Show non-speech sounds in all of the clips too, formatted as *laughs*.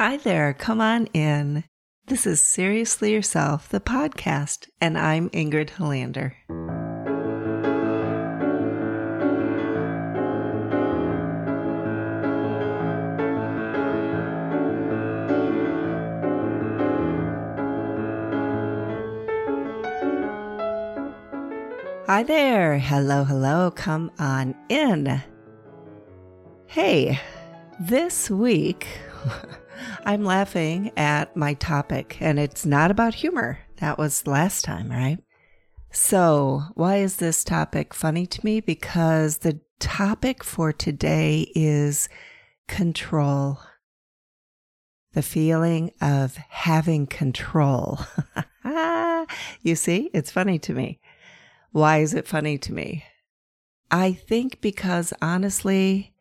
Hi there, come on in. This is Seriously Yourself, the podcast, and I'm Ingrid Helander. Hi there. Hello, hello. Come on in. Hey, this week *laughs* I'm laughing at my topic, and it's not about humor. That was last time, right? So, why is this topic funny to me? Because the topic for today is control. The feeling of having control. *laughs* you see, it's funny to me. Why is it funny to me? I think because honestly,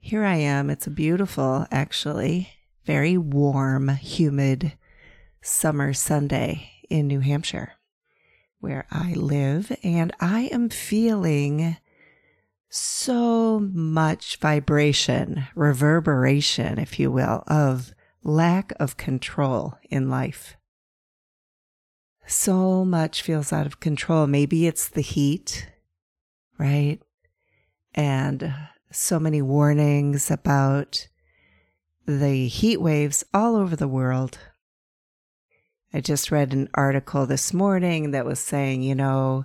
here I am. It's beautiful, actually, very warm, humid summer Sunday in New Hampshire, where I live, and I am feeling so much vibration, reverberation, if you will, of lack of control in life. So much feels out of control. Maybe it's the heat, right? And so many warnings about the heat waves all over the world. I just read an article this morning that was saying, you know,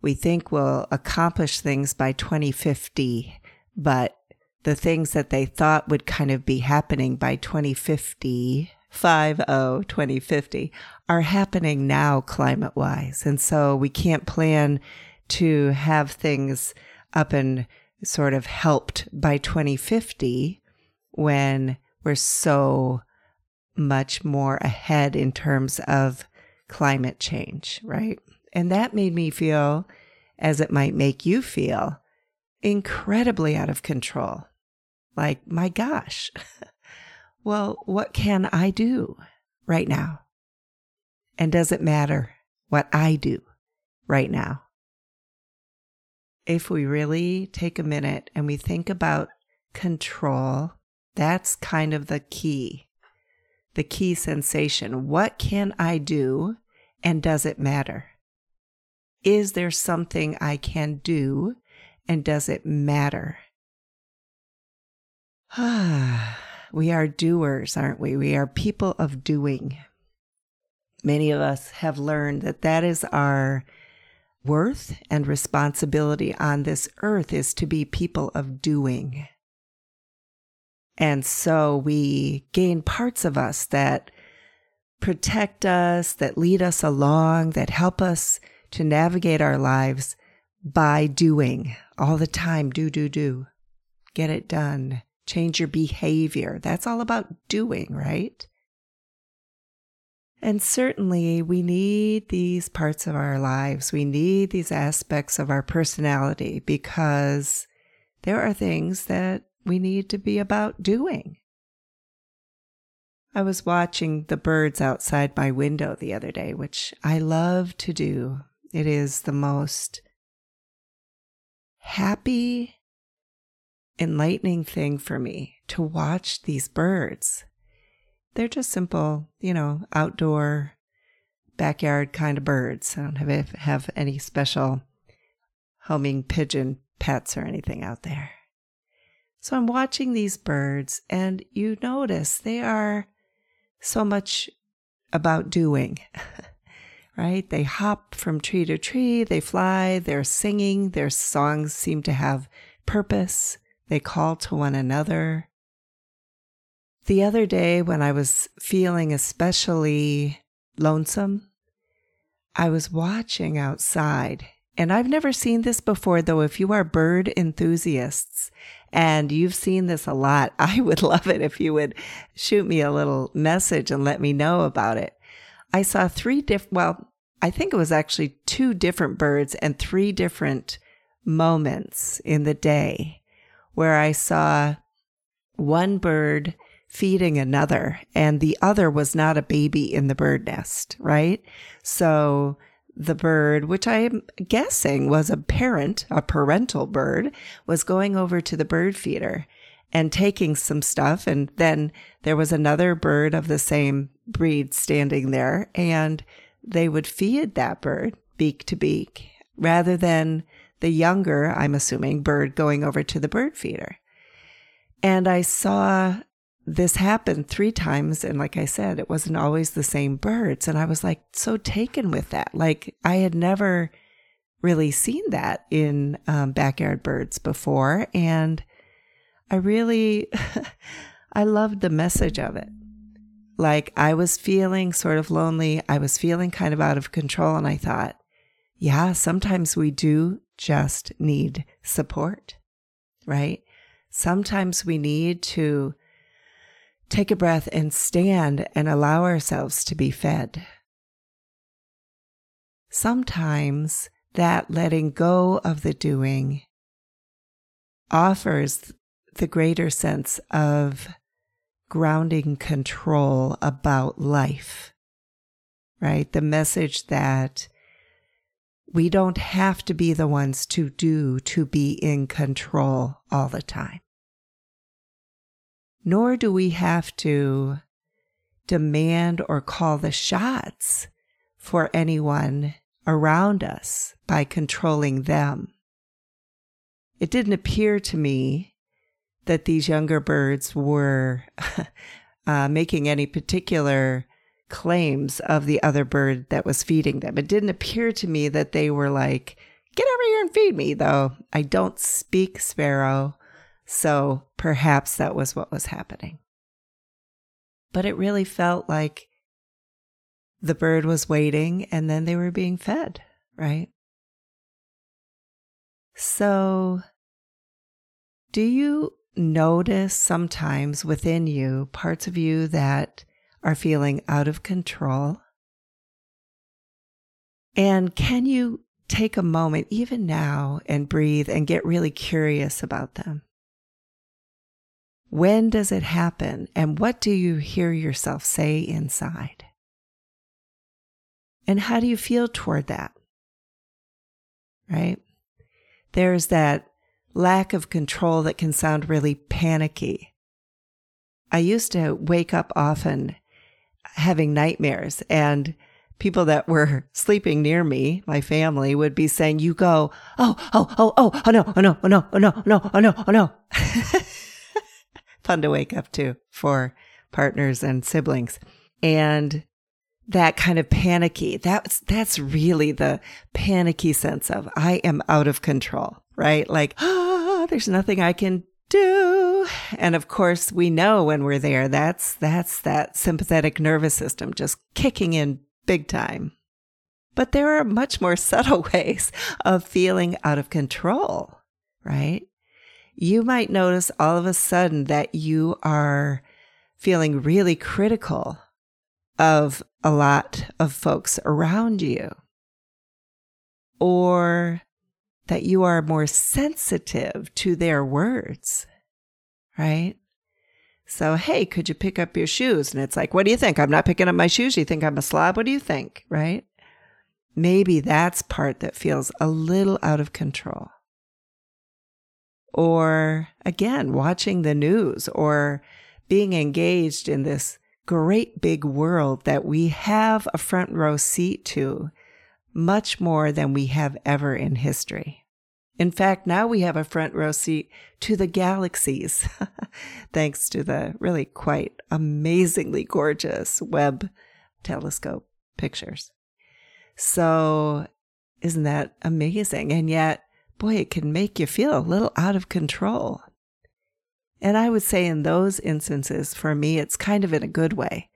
we think we'll accomplish things by 2050, but the things that they thought would kind of be happening by 2050, 50, 2050, are happening now climate wise. And so we can't plan to have things up and sort of helped by 2050 when we're so much more ahead in terms of climate change, right? And that made me feel, as it might make you feel, incredibly out of control. Like, my gosh, *laughs* well, what can I do right now? And does it matter what I do right now? if we really take a minute and we think about control, that's kind of the key, the key sensation. What can I do and does it matter? Is there something I can do and does it matter? *sighs* we are doers, aren't we? We are people of doing. Many of us have learned that that is our worth and responsibility on this earth is to be people of doing. And so we gain parts of us that protect us, that lead us along, that help us to navigate our lives by doing all the time. Do, do, do. Get it done. Change your behavior. That's all about doing, right? And certainly, we need these parts of our lives. We need these aspects of our personality because there are things that we need to be about doing. I was watching the birds outside my window the other day, which I love to do. It is the most happy, enlightening thing for me to watch these birds they're just simple, you know, outdoor backyard kind of birds. I don't have have any special homing pigeon pets or anything out there. So I'm watching these birds and you notice they are so much about doing. *laughs* right? They hop from tree to tree, they fly, they're singing, their songs seem to have purpose. They call to one another. The other day, when I was feeling especially lonesome, I was watching outside. And I've never seen this before, though. If you are bird enthusiasts and you've seen this a lot, *laughs* I would love it if you would shoot me a little message and let me know about it. I saw three different, well, I think it was actually two different birds and three different moments in the day where I saw one bird feeding another and the other was not a baby in the bird nest, right? So the bird, which I'm guessing was a parent, a parental bird, was going over to the bird feeder and taking some stuff. And then there was another bird of the same breed standing there, and they would feed that bird beak to beak rather than the younger, I'm assuming, bird going over to the bird feeder. And I saw this happened three times. And like I said, it wasn't always the same birds. And I was like so taken with that. Like I had never really seen that in um, backyard birds before. And I really, *laughs* I loved the message of it. Like I was feeling sort of lonely. I was feeling kind of out of control. And I thought, yeah, sometimes we do just need support, right? Sometimes we need to take a breath and stand and allow ourselves to be fed. Sometimes that letting go of the doing offers the greater sense of grounding control about life, right? The message that we don't have to be the ones to do to be in control all the time. Nor do we have to demand or call the shots for anyone around us by controlling them. It didn't appear to me that these younger birds were *laughs* uh, making any particular claims of the other bird that was feeding them. It didn't appear to me that they were like, get over here and feed me, though I don't speak sparrow. So perhaps that was what was happening. But it really felt like the bird was waiting and then they were being fed, right? So, do you notice sometimes within you parts of you that are feeling out of control? And can you take a moment, even now, and breathe and get really curious about them? When does it happen? And what do you hear yourself say inside? And how do you feel toward that? Right? There's that lack of control that can sound really panicky. I used to wake up often having nightmares and people that were *laughs* sleeping near me, my family, would be saying, You go, oh, oh, oh, oh, oh no, oh no, oh no, oh no, oh no, oh no, oh *laughs* no. Fun to wake up to for partners and siblings. And that kind of panicky, that's, that's really the panicky sense of I am out of control, right? Like, oh, *gasps* there's nothing I can do. And of course, we know when we're there, that's, that's that sympathetic nervous system just kicking in big time. But there are much more *laughs* subtle ways of feeling out of control, right? You might notice all of a sudden that you are feeling really critical of a lot of folks around you, or that you are more sensitive to their words, right? So, hey, could you pick up your shoes? And it's like, what do you think? I'm not picking up my shoes. You think I'm a slob? What do you think? Right? Maybe that's part that feels a little out of control. Or again, watching the news or being engaged in this great big world that we have a front row seat to much more than we have ever in history. In fact, now we have a front row seat to the galaxies, *laughs* thanks to the really quite amazingly gorgeous Webb telescope pictures. So, isn't that amazing? And yet, boy, it can make you feel a little out of control. And I would say in those instances, for me, it's kind of in a good way.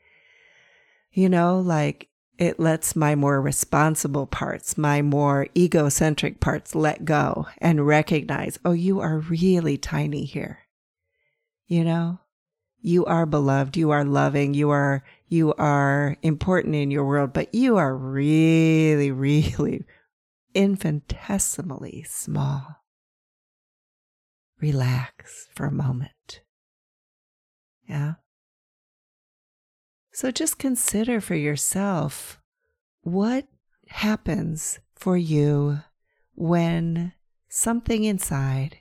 You know, like it lets my more responsible parts, my more egocentric parts let go and recognize, oh, you are really tiny here. You know, you are beloved, you are loving, you are, you are important in your world, but you are really, *laughs* really infinitesimally small. Relax for a moment. Yeah. So just consider for yourself what happens for you when something inside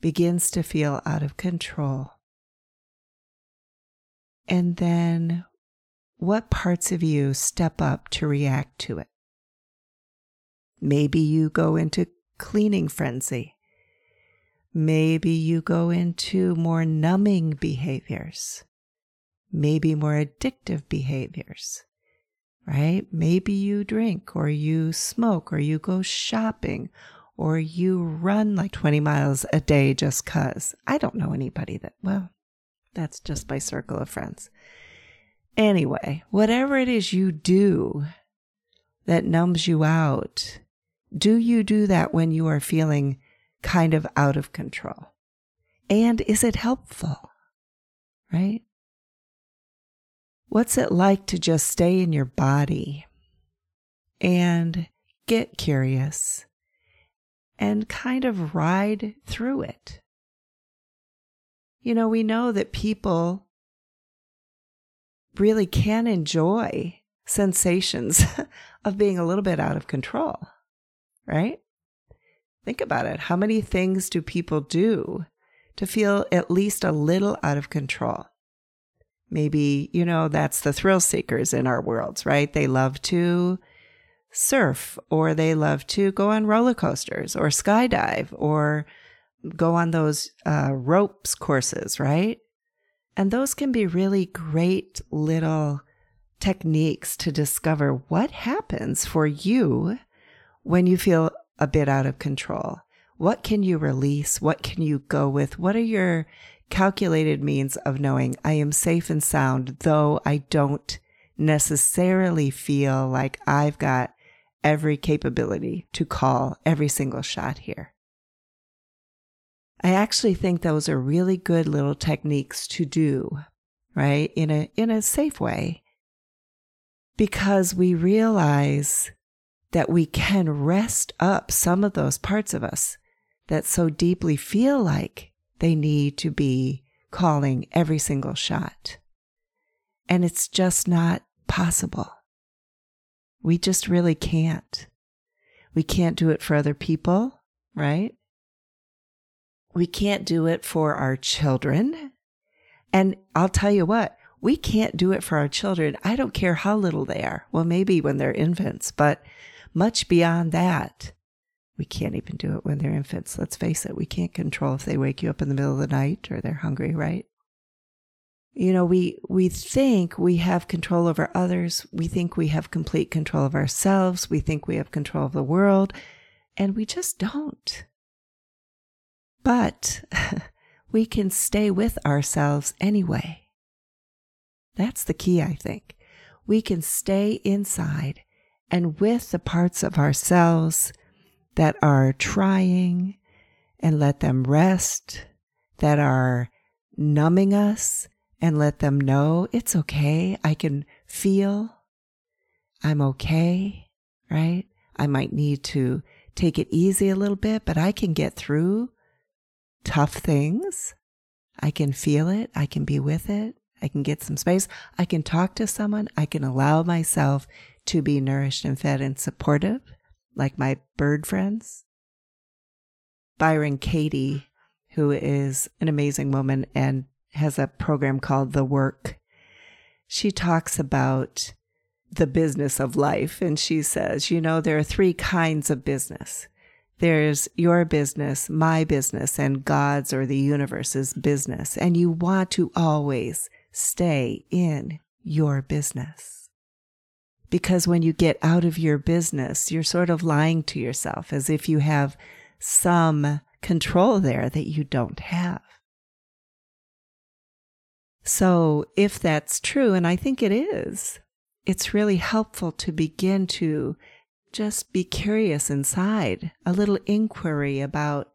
begins to feel out of control. And then what parts of you step up to react to it? Maybe you go into cleaning frenzy. Maybe you go into more numbing behaviors, maybe more addictive behaviors, right? Maybe you drink or you smoke or you go shopping or you run like 20 miles a day just cuz. I don't know anybody that, well, that's just my circle of friends. Anyway, whatever it is you do that numbs you out, do you do that when you are feeling kind of out of control? And is it helpful? Right? What's it like to just stay in your body and get curious and kind of ride through it? You know, we know that people really can enjoy sensations *laughs* of being a little bit out of control, right? Think about it. How many things do people do to feel at least a little out of control? Maybe, you know, that's the thrill seekers in our worlds, right? They love to surf or they love to go on roller coasters or skydive or go on those uh, ropes courses, right? And those can be really great little techniques to discover what happens for you when you feel a bit out of control. What can you release? What can you go with? What are your calculated means of knowing I am safe and sound, though I don't necessarily feel like I've got every capability to call every single shot here? I actually think those are really good little techniques to do, right? In a, in a safe way. Because we realize that we can rest up some of those parts of us that so deeply feel like they need to be calling every single shot. And it's just not possible. We just really can't. We can't do it for other people, right? We can't do it for our children. And I'll tell you what, we can't do it for our children. I don't care how little they are. Well, maybe when they're infants, but much beyond that, we can't even do it when they're infants. Let's face it, we can't control if they wake you up in the middle of the night or they're hungry, right? You know, we, we think we have control over others. We think we have complete control of ourselves. We think we have control of the world, and we just don't. But *laughs* we can stay with ourselves anyway. That's the key, I think. We can stay inside and with the parts of ourselves that are trying and let them rest, that are numbing us and let them know it's okay. I can feel I'm okay, right? I might need to take it easy a little bit, but I can get through tough things. I can feel it. I can be with it. I can get some space. I can talk to someone. I can allow myself to be nourished and fed and supportive, like my bird friends. Byron Katie, who is an amazing woman and has a program called The Work, she talks about the business of life. And she says, you know, there are three kinds of business there's your business, my business, and God's or the universe's business. And you want to always stay in your business. Because when you get out of your business, you're sort of lying to yourself as if you have some control there that you don't have. So, if that's true, and I think it is, it's really helpful to begin to just be curious inside, a little inquiry about,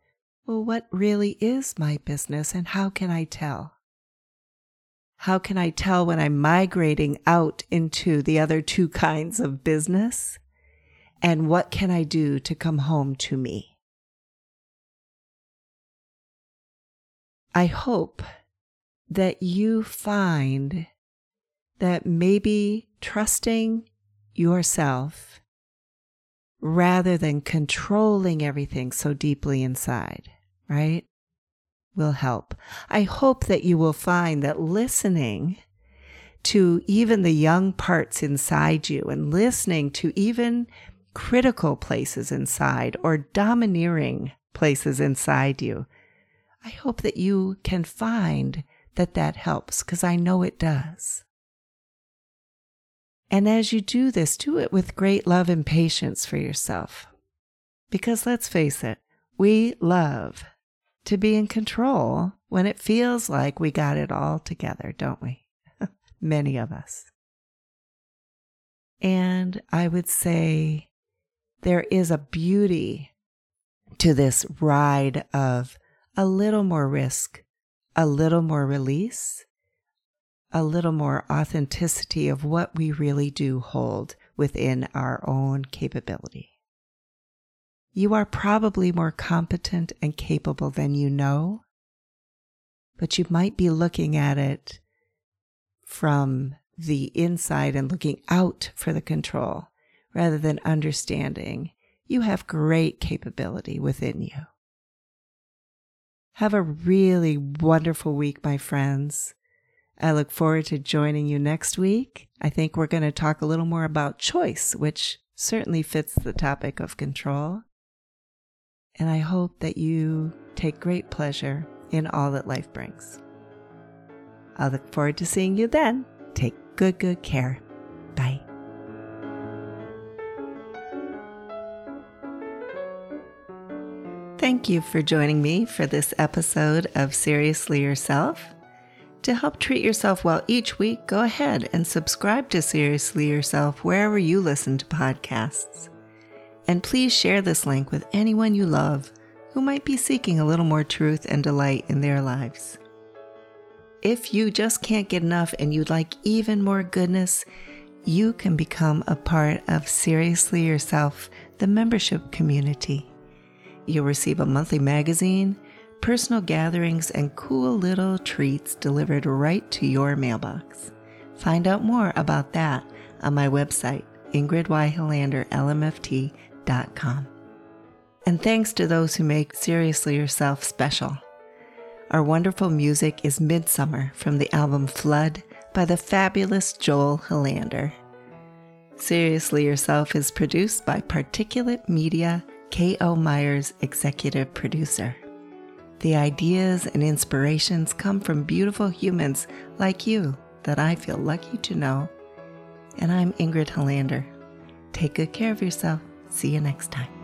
well, what really is my business and how can I tell? How can I tell when I'm migrating out into the other two *laughs* kinds of business? And what can I do to come home to me? I hope that you find that maybe trusting yourself rather than controlling everything so deeply inside, right? Will help. I hope that you will find that listening to even the young parts inside you and listening to even critical places inside or domineering places inside you, I hope that you can find that that helps because I know it does. And as you do this, do it with great love and patience for yourself. Because let's face it, we love to be in control when it feels like we got it all together, don't we? *laughs* Many of us. And I would say there is a beauty to this ride of a little more risk, a little more release, a little more authenticity of what we really do hold within our own capability. You are probably more competent and capable than you know, but you might be looking at it from the inside and looking out for the control rather than understanding you have great capability within you. Have a really wonderful week, my friends. I look forward to joining you next week. I think we're going to talk a little more about choice, which certainly fits the topic of control. And I hope that you take great pleasure in all that life brings. I look forward to seeing you then. Take good, good care. Bye. Thank you for joining me for this episode of Seriously Yourself. To help treat yourself well each week, go ahead and subscribe to Seriously Yourself wherever you listen to podcasts. And please share this link with anyone you love who might be seeking a little more truth and delight in their lives. If you just can't get enough and you'd like even more goodness, you can become a part of Seriously Yourself, the membership community. You'll receive a monthly magazine, personal gatherings, and cool little treats delivered right to your mailbox. Find out more about that on my website, ingridyhilanderlmft.com. And thanks to those who make Seriously Yourself special. Our wonderful music is Midsummer from the album Flood by the fabulous Joel Helander. Seriously Yourself is produced by Particulate Media, K.O. Myers, executive producer. The ideas and inspirations come from beautiful humans like you that I feel lucky to know. And I'm Ingrid Helander. Take good care of yourself. See you next time.